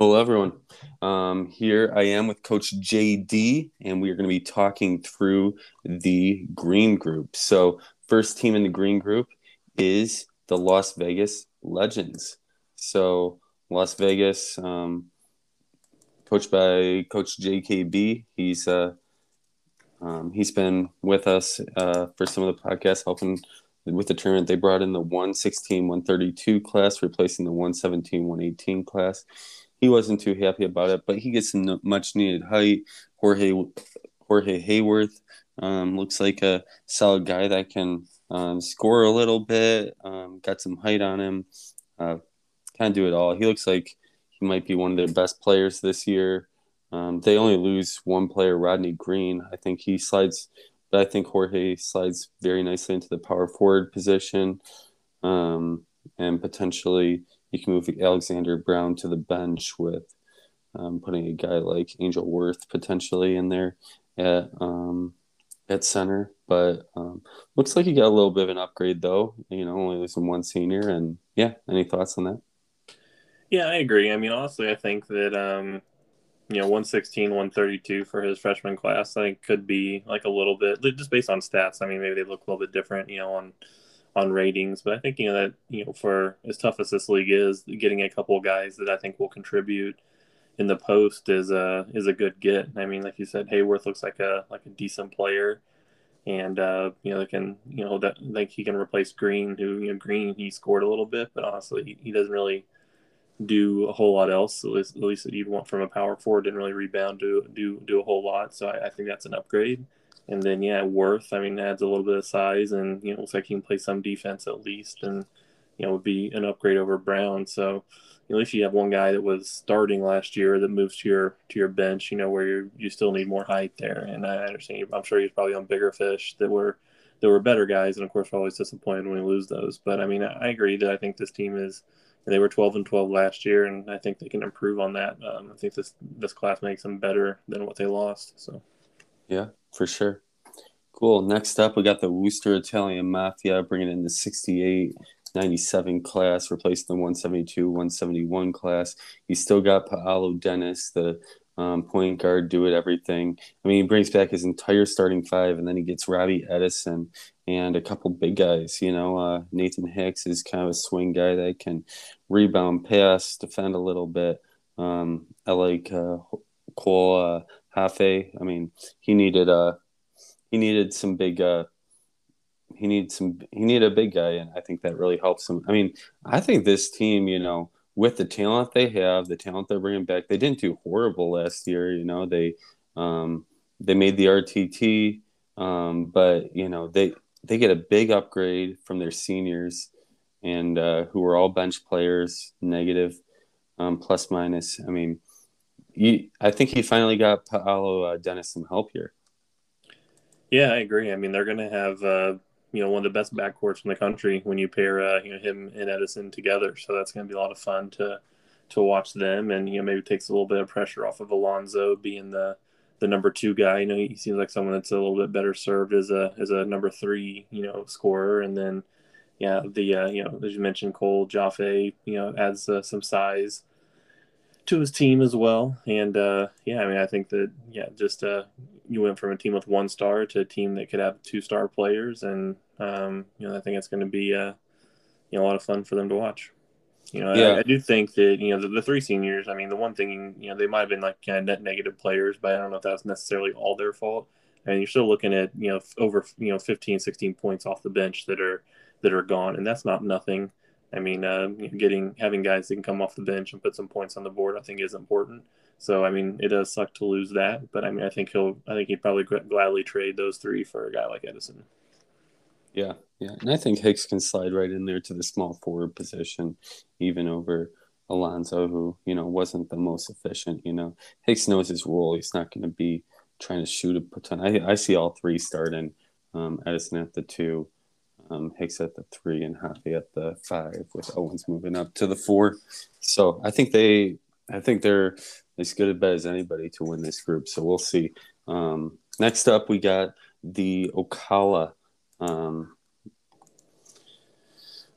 Hello, everyone. Um, here I am with Coach JD, and we are going to be talking through the green group. So, first team in the green group is the Las Vegas Legends. So, Las Vegas, um, coached by Coach JKB. He's uh, um, he's been with us uh, for some of the podcasts, helping with the tournament. They brought in the 116, 132 class, replacing the 117, 118 class he wasn't too happy about it, but he gets some much needed height. Jorge Jorge Hayworth um, looks like a solid guy that can um, score a little bit. Um, got some height on him. Uh, of do it all. He looks like he might be one of their best players this year. Um, they only lose one player, Rodney Green. I think he slides, but I think Jorge slides very nicely into the power forward position, um, and potentially you can move Alexander Brown to the bench with um, putting a guy like Angel Worth potentially in there at um, at center. But um, looks like he got a little bit of an upgrade though. You know, only losing one senior. And yeah, any thoughts on that? Yeah, I agree. I mean, honestly, I think that um, you know 116 132 for his freshman class i think could be like a little bit just based on stats i mean maybe they look a little bit different you know on on ratings. But I think you know that you know for as tough as this league is, getting a couple guys that I think will contribute in the post is a is a good get. I mean, like you said, Hayworth looks like a like a decent player, and uh, you know they can you know that think he can replace Green. Who you know Green he scored a little bit, but honestly he, he doesn't really do a whole lot else. At least, at least that you'd want from a power forward. Didn't really rebound, do do do a whole lot. So I, I think that's an upgrade. And then yeah, Worth. I mean, adds a little bit of size, and you know, looks like he can play some defense at least, and you know, would be an upgrade over Brown. So at least you have one guy that was starting last year that moves to your to your bench. You know, where you you still need more height there. And I understand. I'm sure he's probably on bigger fish that were there were better guys, and of course, we're always disappointed when we lose those. But I mean, I agree that I think this team is. They were 12 and 12 last year, and I think they can improve on that. Um, I think this this class makes them better than what they lost. So. Yeah, for sure. Cool. Next up, we got the Worcester Italian Mafia bringing in the 68 97 class, replacing the 172 171 class. You still got Paolo Dennis, the um, point guard, do it everything. I mean, he brings back his entire starting five, and then he gets Robbie Edison and a couple big guys. You know, uh, Nathan Hicks is kind of a swing guy that can rebound, pass, defend a little bit. Um, I like uh, Cole uh, Hafe. I mean, he needed a uh, he needed some big uh he needs some he needed a big guy and I think that really helps him. I mean, I think this team, you know, with the talent they have, the talent they're bringing back, they didn't do horrible last year, you know, they um they made the RTT um but, you know, they they get a big upgrade from their seniors and uh who were all bench players, negative um plus minus. I mean, he, I think he finally got Paolo uh, Dennis some help here. Yeah, I agree. I mean, they're going to have uh, you know one of the best backcourts in the country when you pair uh, you know him and Edison together. So that's going to be a lot of fun to to watch them, and you know maybe takes a little bit of pressure off of Alonzo being the the number two guy. You know, he seems like someone that's a little bit better served as a as a number three you know scorer, and then yeah, the uh, you know as you mentioned, Cole Jaffe, you know adds uh, some size to his team as well. And uh, yeah, I mean, I think that yeah, just uh, you went from a team with one star to a team that could have two star players, and um, you know, I think it's going to be uh, you know a lot of fun for them to watch. You know, yeah. I, I, do think that you know the, the, three seniors. I mean, the one thing you know they might have been like kind of net negative players, but I don't know if that's necessarily all their fault. And you're still looking at you know over you know 15, 16 points off the bench that are that are gone, and that's not nothing. I mean, uh, getting having guys that can come off the bench and put some points on the board, I think, is important. So, I mean, it does suck to lose that, but I mean, I think he'll, I think he'd probably gladly trade those three for a guy like Edison. Yeah, yeah, and I think Hicks can slide right in there to the small forward position, even over Alonzo, who you know wasn't the most efficient. You know, Hicks knows his role. He's not going to be trying to shoot a ton. I, I see all three starting. Um, Edison at the two, um, Hicks at the three and Happy at the five, with Owens moving up to the four. So I think they, I think they're as good a bet as anybody to win this group. So we'll see. Um, next up, we got the Ocala. Um,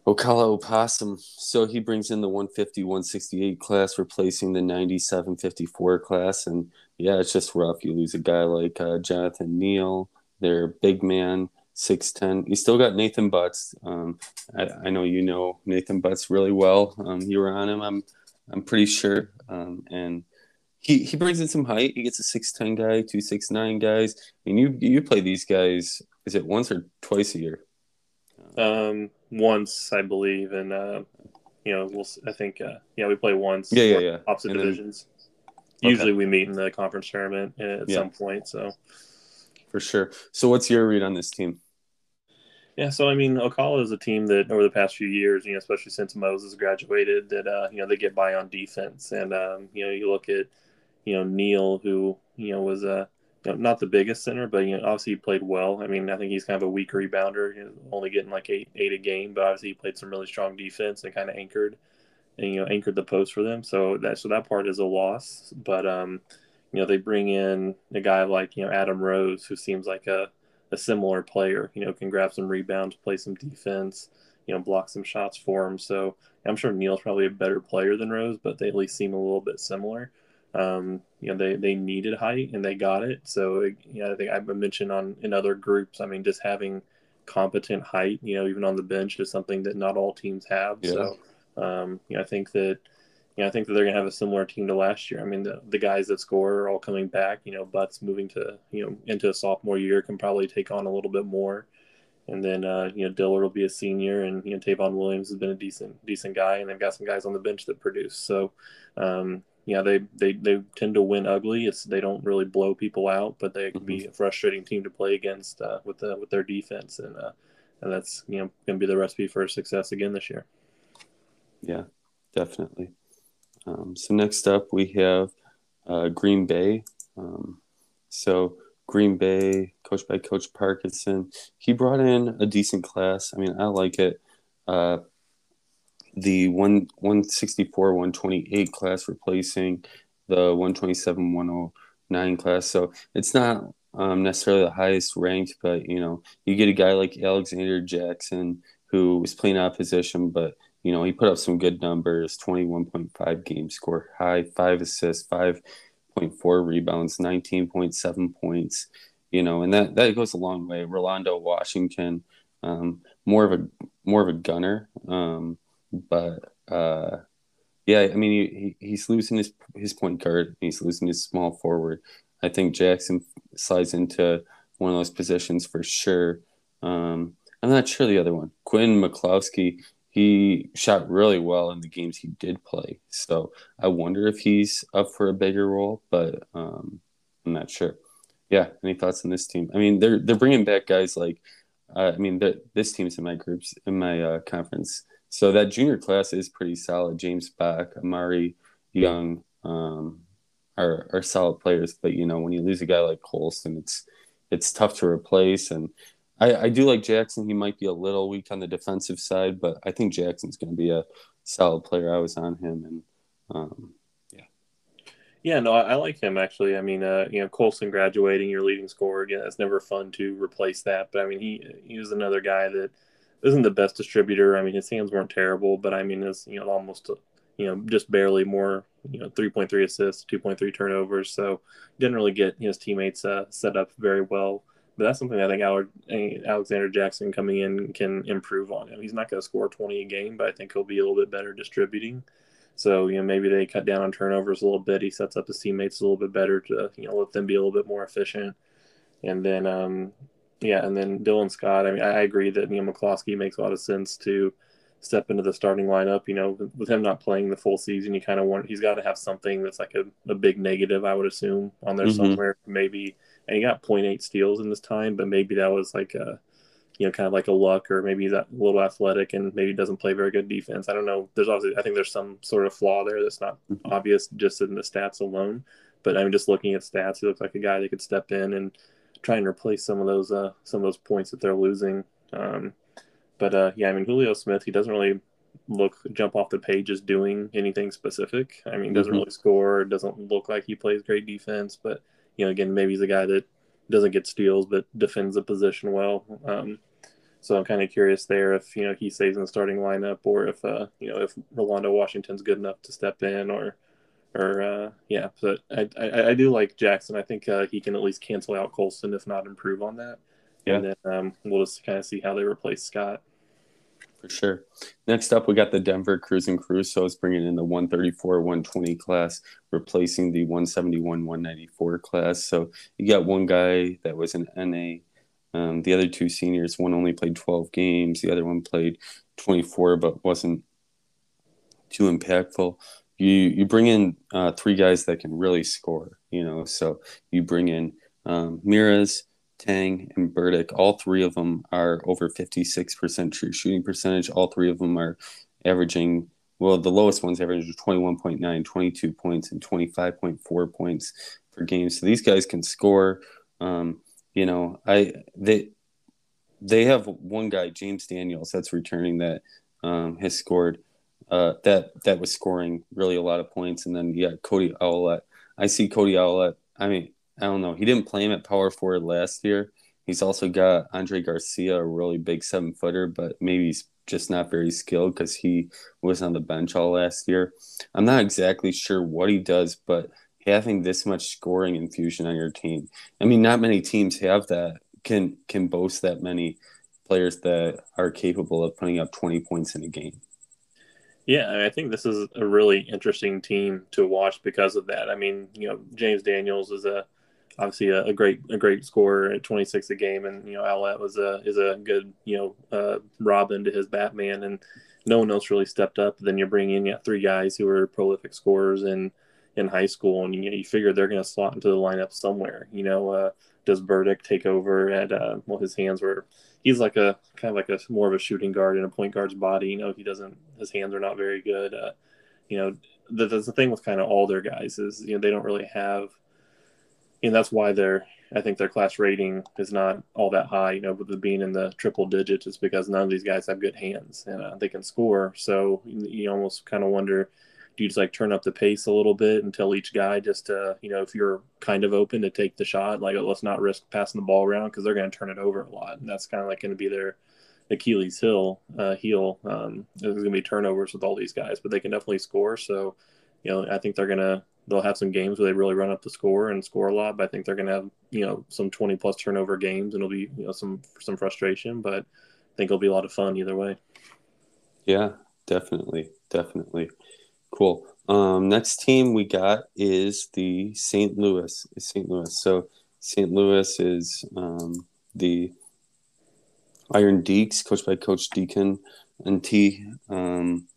Ocala Opossum. So he brings in the 150 168 class, replacing the 97 54 class. And yeah, it's just rough. You lose a guy like uh, Jonathan Neal, their big man, 6'10. You still got Nathan Butts. Um, I, I, know you know Nathan Butts really well. Um, you were on him, I'm, I'm pretty sure. Um, and he, he brings in some height. He gets a 6'10 guy, two six nine guys. I mean, you, you play these guys, is it once or twice a year? Um, once I believe, and uh, you know, we'll. I think, uh, yeah, we play once. Yeah, yeah, yeah. Opposite and divisions. Then, Usually, okay. we meet in the conference tournament at yeah. some point. So, for sure. So, what's your read on this team? Yeah, so I mean, Ocala is a team that over the past few years, you know, especially since Moses graduated, that uh, you know they get by on defense, and um, you know, you look at, you know, Neal, who you know was a you know, not the biggest center, but you know, obviously he played well. I mean, I think he's kind of a weak rebounder, only getting like eight eight a game, but obviously he played some really strong defense and kind of anchored and you know anchored the post for them. So that so that part is a loss. But um, you know, they bring in a guy like you know Adam Rose, who seems like a a similar player. You know, can grab some rebounds, play some defense, you know, block some shots for him. So I'm sure Neal's probably a better player than Rose, but they at least seem a little bit similar. Um, you know, they, they needed height and they got it. So, you know, I think I've mentioned on in other groups, I mean, just having competent height, you know, even on the bench is something that not all teams have. Yeah. So, um, you know, I think that, you know, I think that they're going to have a similar team to last year. I mean, the, the guys that score are all coming back. You know, Butts moving to, you know, into a sophomore year can probably take on a little bit more. And then, uh, you know, Dillard will be a senior, and you know, Tavon Williams has been a decent, decent guy, and they've got some guys on the bench that produce. So, um, yeah, they, they, they tend to win ugly. It's they don't really blow people out, but they can mm-hmm. be a frustrating team to play against uh, with the with their defense, and uh, and that's you know going to be the recipe for success again this year. Yeah, definitely. Um, so next up we have uh, Green Bay. Um, so Green Bay, coached by Coach Parkinson, he brought in a decent class. I mean, I like it. Uh, the one 164 128 class replacing the 127 109 class so it's not um, necessarily the highest ranked but you know you get a guy like alexander jackson who was playing opposition but you know he put up some good numbers 21.5 game score high five assists 5.4 rebounds 19.7 points you know and that that goes a long way rolando washington um, more of a more of a gunner um, but uh, yeah, I mean, he, he's losing his his point guard. He's losing his small forward. I think Jackson slides into one of those positions for sure. Um, I'm not sure the other one. Quinn McCloskey, he shot really well in the games he did play. So I wonder if he's up for a bigger role, but um, I'm not sure. Yeah, any thoughts on this team? I mean, they're they're bringing back guys like, uh, I mean, this team's in my groups in my uh, conference so that junior class is pretty solid. James Bach, Amari Young um, are, are solid players, but you know when you lose a guy like Colston, it's it's tough to replace. And I, I do like Jackson. He might be a little weak on the defensive side, but I think Jackson's going to be a solid player. I was on him, and um, yeah, yeah, no, I, I, like him actually. I mean, uh, you know, Colston graduating, your leading scorer again. It's never fun to replace that, but I mean, he he was another guy that isn't the best distributor. I mean, his hands weren't terrible, but I mean, it's you know almost you know just barely more you know 3.3 assists, 2.3 turnovers. So didn't really get his teammates uh, set up very well. But that's something I think Alexander Jackson coming in can improve on. Him. He's not going to score 20 a game, but I think he'll be a little bit better distributing. So you know maybe they cut down on turnovers a little bit. He sets up his teammates a little bit better to you know let them be a little bit more efficient. And then um, yeah, and then Dylan Scott. I mean, I, agree that you know McCloskey makes a lot of sense to step into the starting lineup. You know, with him not playing the full season, you kind of want he's got to have something that's like a, a big negative. I would assume on there mm-hmm. somewhere, maybe. And he got 0.8 steals in this time, but maybe that was like a, you know, kind of like a luck, or maybe he's a little athletic and maybe doesn't play very good defense. I don't know. There's obviously, I think there's some sort of flaw there that's not mm-hmm. obvious just in the stats alone. But I'm just looking at stats. He looks like a guy that could step in and try and replace some of those uh, some of those points that they're losing. Um, but uh, yeah, I mean Julio Smith, he doesn't really look jump off the page as doing anything specific. I mean, doesn't mm-hmm. really score, doesn't look like he plays great defense, but you know, again, maybe he's a guy that doesn't get steals but defends the position well. Um, So I'm kind of curious there if you know he stays in the starting lineup or if uh, you know if Rolando Washington's good enough to step in or or uh, yeah. But I, I, I do like Jackson. I think uh, he can at least cancel out Colson if not improve on that. Yeah. And then um, we'll just kind of see how they replace Scott. For sure. Next up, we got the Denver Cruz and Crusoes bringing in the 134 120 class, replacing the 171 194 class. So you got one guy that was an NA um, the other two seniors, one only played 12 games, the other one played 24, but wasn't too impactful. You you bring in uh, three guys that can really score, you know. So you bring in um, Miras, Tang, and Burdick. All three of them are over 56% true shooting percentage. All three of them are averaging well, the lowest ones average 21.9, 22 points, and 25.4 points per game. So these guys can score. Um, you know, I they they have one guy, James Daniels, that's returning that um, has scored uh, that that was scoring really a lot of points, and then yeah, Cody Owlett. I see Cody Owlett. I mean, I don't know. He didn't play him at power forward last year. He's also got Andre Garcia, a really big seven footer, but maybe he's just not very skilled because he was on the bench all last year. I'm not exactly sure what he does, but having this much scoring infusion on your team. I mean, not many teams have that can can boast that many players that are capable of putting up 20 points in a game. Yeah, I think this is a really interesting team to watch because of that. I mean, you know, James Daniels is a obviously a, a great a great scorer at 26 a game, and you know, Owlett was a is a good you know uh, Robin to his Batman, and no one else really stepped up. Then you're bringing in yeah, three guys who are prolific scorers and in high school, and you, know, you figure they're going to slot into the lineup somewhere. You know, uh, does Burdick take over at uh, well, his hands were he's like a kind of like a more of a shooting guard in a point guard's body. You know, he doesn't his hands are not very good. Uh, you know, the, the thing with kind of all their guys is you know they don't really have, and that's why they're I think their class rating is not all that high. You know, with it being in the triple digits, is because none of these guys have good hands and uh, they can score. So you almost kind of wonder do you just like turn up the pace a little bit tell each guy just to you know if you're kind of open to take the shot like let's not risk passing the ball around because they're going to turn it over a lot and that's kind of like going to be their Achilles heel uh, heel um, there's going to be turnovers with all these guys but they can definitely score so you know I think they're going to they'll have some games where they really run up the score and score a lot but I think they're going to have you know some 20 plus turnover games and it'll be you know some some frustration but I think it'll be a lot of fun either way yeah definitely definitely Cool. Um, next team we got is the St. Louis. St. Louis. So St. Louis is um, the Iron Deeks, coached by Coach Deacon NT. Um,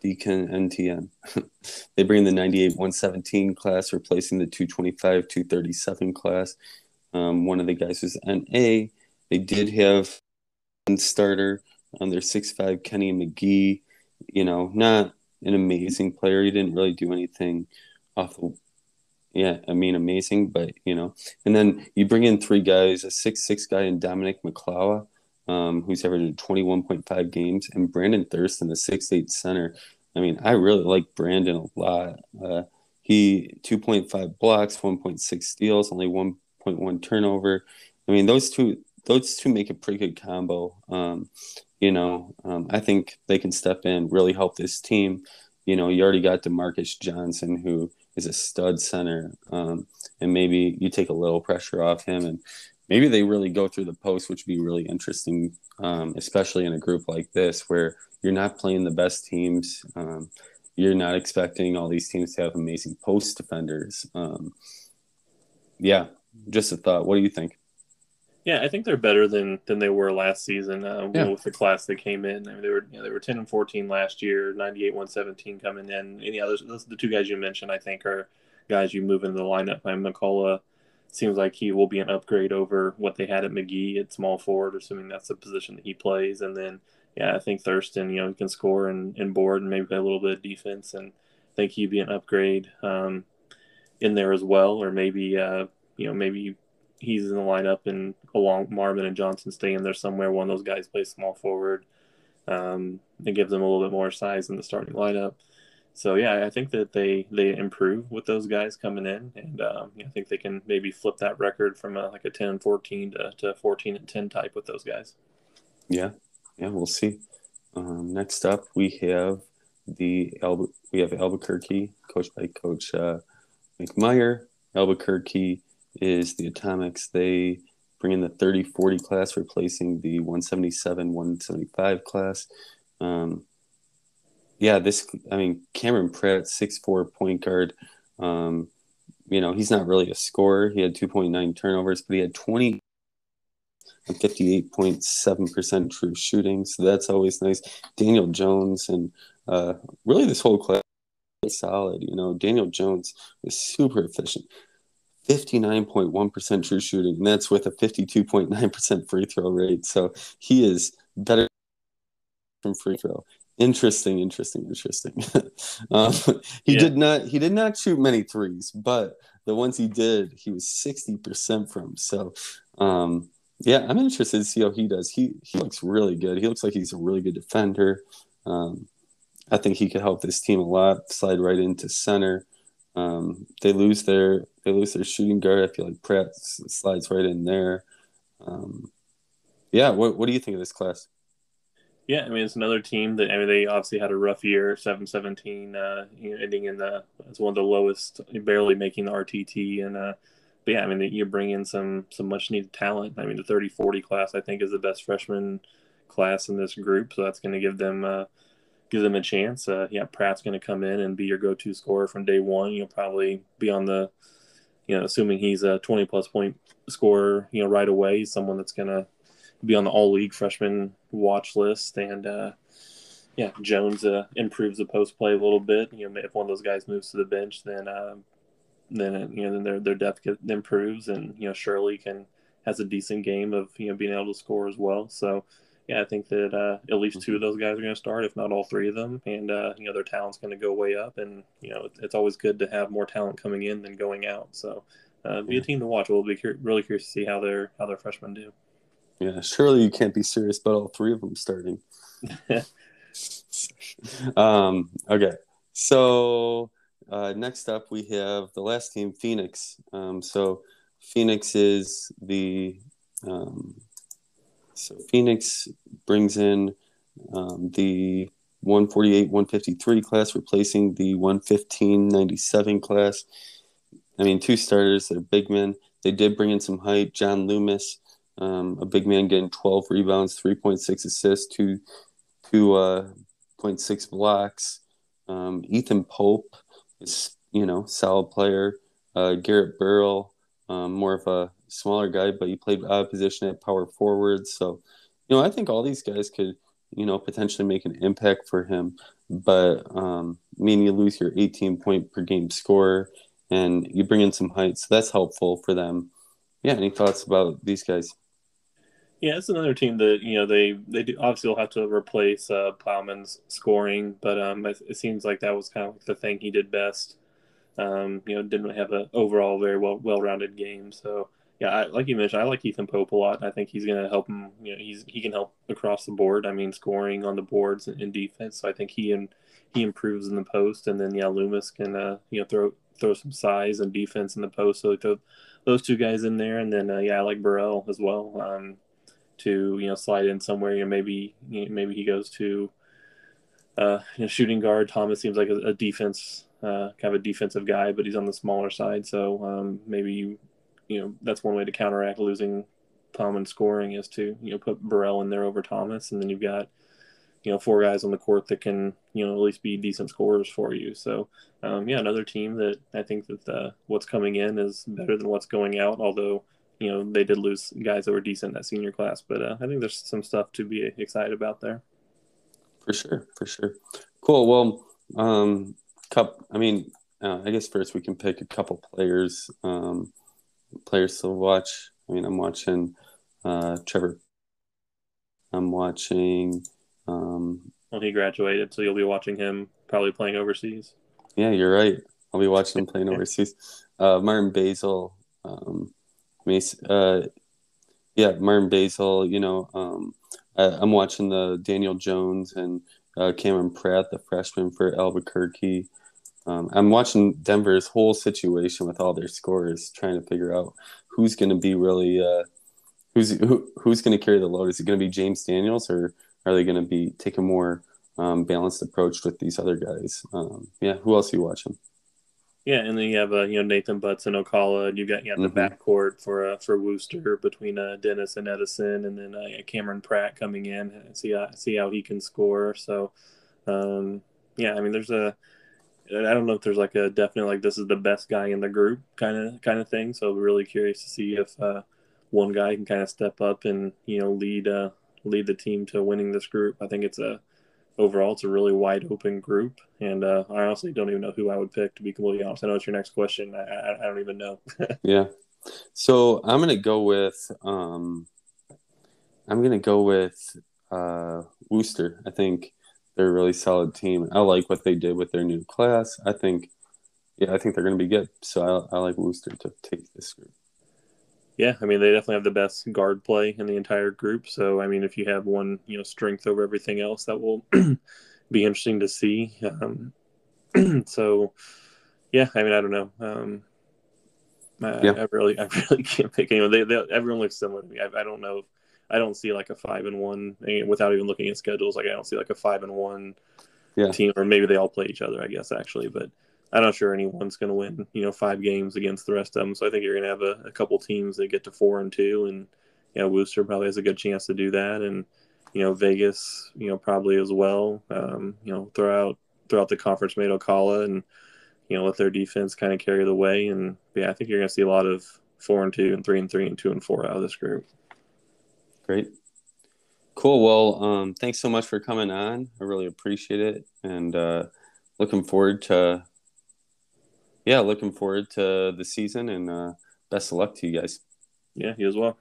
Deacon NTN. they bring in the 98 117 class, replacing the 225 237 class. Um, one of the guys was NA. They did have a starter on their 6'5 Kenny McGee you know, not an amazing player. He didn't really do anything off the yeah, I mean amazing, but you know, and then you bring in three guys, a six six guy and Dominic McClough, um, who's averaging twenty one point five games, and Brandon Thurston, the six eight center. I mean, I really like Brandon a lot. Uh, he two point five blocks, one point six steals, only one point one turnover. I mean, those two those two make a pretty good combo. Um, you know, um, I think they can step in, really help this team. You know, you already got Demarcus Johnson, who is a stud center, um, and maybe you take a little pressure off him, and maybe they really go through the post, which would be really interesting, um, especially in a group like this where you're not playing the best teams. Um, you're not expecting all these teams to have amazing post defenders. Um, yeah, just a thought. What do you think? Yeah, I think they're better than than they were last season uh, yeah. with the class that came in. I mean, they were you know, they were ten and fourteen last year, ninety eight one seventeen coming in. Any others? the two guys you mentioned, I think, are guys you move into the lineup. I McCullough seems like he will be an upgrade over what they had at McGee at small forward, assuming that's the position that he plays. And then, yeah, I think Thurston, you know, he can score and, and board and maybe play a little bit of defense, and I think he'd be an upgrade um, in there as well, or maybe uh, you know maybe he's in the lineup and along Marvin and Johnson stay in there somewhere. One of those guys plays small forward. Um, it gives them a little bit more size in the starting lineup. So yeah, I think that they they improve with those guys coming in, and um, I think they can maybe flip that record from a, like a 10 and 14 to, to 14 and 10 type with those guys. Yeah, yeah, we'll see. Um, next up, we have the Albu- we have Albuquerque, coached by Coach uh, McMeyer. Albuquerque is the Atomics. They bring in the 30 40 class, replacing the 177 175 class. Um, yeah, this, I mean, Cameron Pratt, six four point guard. Um, you know, he's not really a scorer. He had 2.9 turnovers, but he had 20 and 58.7% true shooting. So that's always nice. Daniel Jones and uh, really this whole class solid. You know, Daniel Jones was super efficient. 59.1% true shooting, and that's with a 52.9% free throw rate. So he is better from free throw. Interesting, interesting, interesting. um, he yeah. did not he did not shoot many threes, but the ones he did, he was 60% from. So um, yeah, I'm interested to see how he does. He he looks really good. He looks like he's a really good defender. Um, I think he could help this team a lot. Slide right into center. Um, they lose their they lose their shooting guard. I feel like Pratt slides right in there. Um, yeah, what what do you think of this class? Yeah, I mean it's another team that I mean they obviously had a rough year, seven seventeen, uh, you know, ending in the it's one of the lowest, barely making the RTT, and uh, but yeah, I mean you bring in some some much needed talent. I mean the 30-40 class I think is the best freshman class in this group, so that's going to give them. Uh, give them a chance. Uh, yeah, Pratt's going to come in and be your go-to scorer from day one. You'll probably be on the, you know, assuming he's a 20 plus point scorer, you know, right away. Someone that's going to be on the all league freshman watch list. And uh, yeah, Jones uh, improves the post play a little bit. You know, if one of those guys moves to the bench, then uh, then you know then their their depth improves, and you know Shirley can has a decent game of you know being able to score as well. So yeah, I think that uh, at least two of those guys are going to start, if not all three of them, and uh, you know their talent's going to go way up. And you know it's always good to have more talent coming in than going out. So uh, be a team to watch. We'll be cur- really curious to see how their how their freshmen do. Yeah, surely you can't be serious about all three of them starting. um, okay, so uh, next up we have the last team, Phoenix. Um, so Phoenix is the um, so Phoenix brings in um, the 148 153 class, replacing the 115 97 class. I mean, two starters, they're big men. They did bring in some height. John Loomis, um, a big man, getting 12 rebounds, 3.6 assists, 2, 2.6 uh, blocks. Um, Ethan Pope is, you know, solid player. Uh, Garrett Burrell, um, more of a smaller guy, but he played out of position at power forward. So, you know, I think all these guys could, you know, potentially make an impact for him. But um, I mean, you lose your 18 point per game score, and you bring in some height, so that's helpful for them. Yeah, any thoughts about these guys? Yeah, it's another team that you know they they do, obviously will have to replace uh, Plowman's scoring, but um, it, it, seems like that was kind of like the thing he did best. Um, you know, didn't really have an overall very well well rounded game. So yeah, I, like you mentioned, I like Ethan Pope a lot. I think he's going to help him. You know, he's he can help across the board. I mean, scoring on the boards and, defense. So I think he and he improves in the post, and then yeah, Loomis can uh, you know throw throw some size and defense in the post. So those two guys in there, and then uh, yeah, I like Burrell as well. Um, to you know slide in somewhere. You know, maybe you know, maybe he goes to uh, you know, shooting guard. Thomas seems like a, a defense uh, kind of a defensive guy, but he's on the smaller side. So um, maybe you you know that's one way to counteract losing Plowman scoring is to you know put Burrell in there over Thomas, and then you've got you know four guys on the court that can you know at least be decent scorers for you. So um, yeah, another team that I think that the, what's coming in is better than what's going out. Although you know they did lose guys that were decent in that senior class, but uh, I think there's some stuff to be excited about there. For sure, for sure. Cool. Well, um, cup. I mean, uh, I guess first we can pick a couple players. Um, players to watch. I mean, I'm watching uh, Trevor. I'm watching. Um, well, he graduated, so you'll be watching him probably playing overseas. Yeah, you're right. I'll be watching him playing overseas. Uh, Martin Basil. Um, uh, yeah, Martin Basil. You know, um, I, am watching the Daniel Jones and uh, Cameron Pratt, the freshman for Albuquerque. Um, I'm watching Denver's whole situation with all their scores, trying to figure out who's going to be really uh, who's who, who's going to carry the load. Is it going to be James Daniels, or are they going to be take a more um, balanced approach with these other guys? Um, yeah, who else are you watching? Yeah, and then you have uh, you know Nathan Butts and Ocala, and you've got you have the mm-hmm. backcourt for uh, for Wooster between uh, Dennis and Edison, and then uh, Cameron Pratt coming in and see uh, see how he can score. So, um, yeah, I mean, there's a I don't know if there's like a definite like this is the best guy in the group kind of kind of thing. So really curious to see if uh, one guy can kind of step up and you know lead uh, lead the team to winning this group. I think it's a overall it's a really wide open group, and uh, I honestly don't even know who I would pick to be completely honest. I know it's your next question. I, I, I don't even know. yeah, so I'm gonna go with um, I'm gonna go with uh, Wooster. I think they're a really solid team. I like what they did with their new class. I think, yeah, I think they're going to be good. So I, I like Wooster to take this group. Yeah, I mean they definitely have the best guard play in the entire group. So I mean, if you have one, you know, strength over everything else, that will be interesting to see. Um, so, yeah, I mean, I don't know. Um, I, yeah. I, really, I really can't pick anyone. They, they, everyone looks similar to me. I, I don't know. I don't see like a five and one without even looking at schedules. Like I don't see like a five and one yeah. team, or maybe they all play each other. I guess actually, but I'm not sure anyone's going to win. You know, five games against the rest of them. So I think you're going to have a, a couple teams that get to four and two, and you know, Wooster probably has a good chance to do that, and you know, Vegas, you know, probably as well. Um, you know, throughout throughout the conference, made Ocala and you know let their defense kind of carry the way, and yeah, I think you're going to see a lot of four and two and three and three and two and four out of this group. Great. Cool. Well, um, thanks so much for coming on. I really appreciate it. And uh, looking forward to, yeah, looking forward to the season and uh, best of luck to you guys. Yeah, you as well.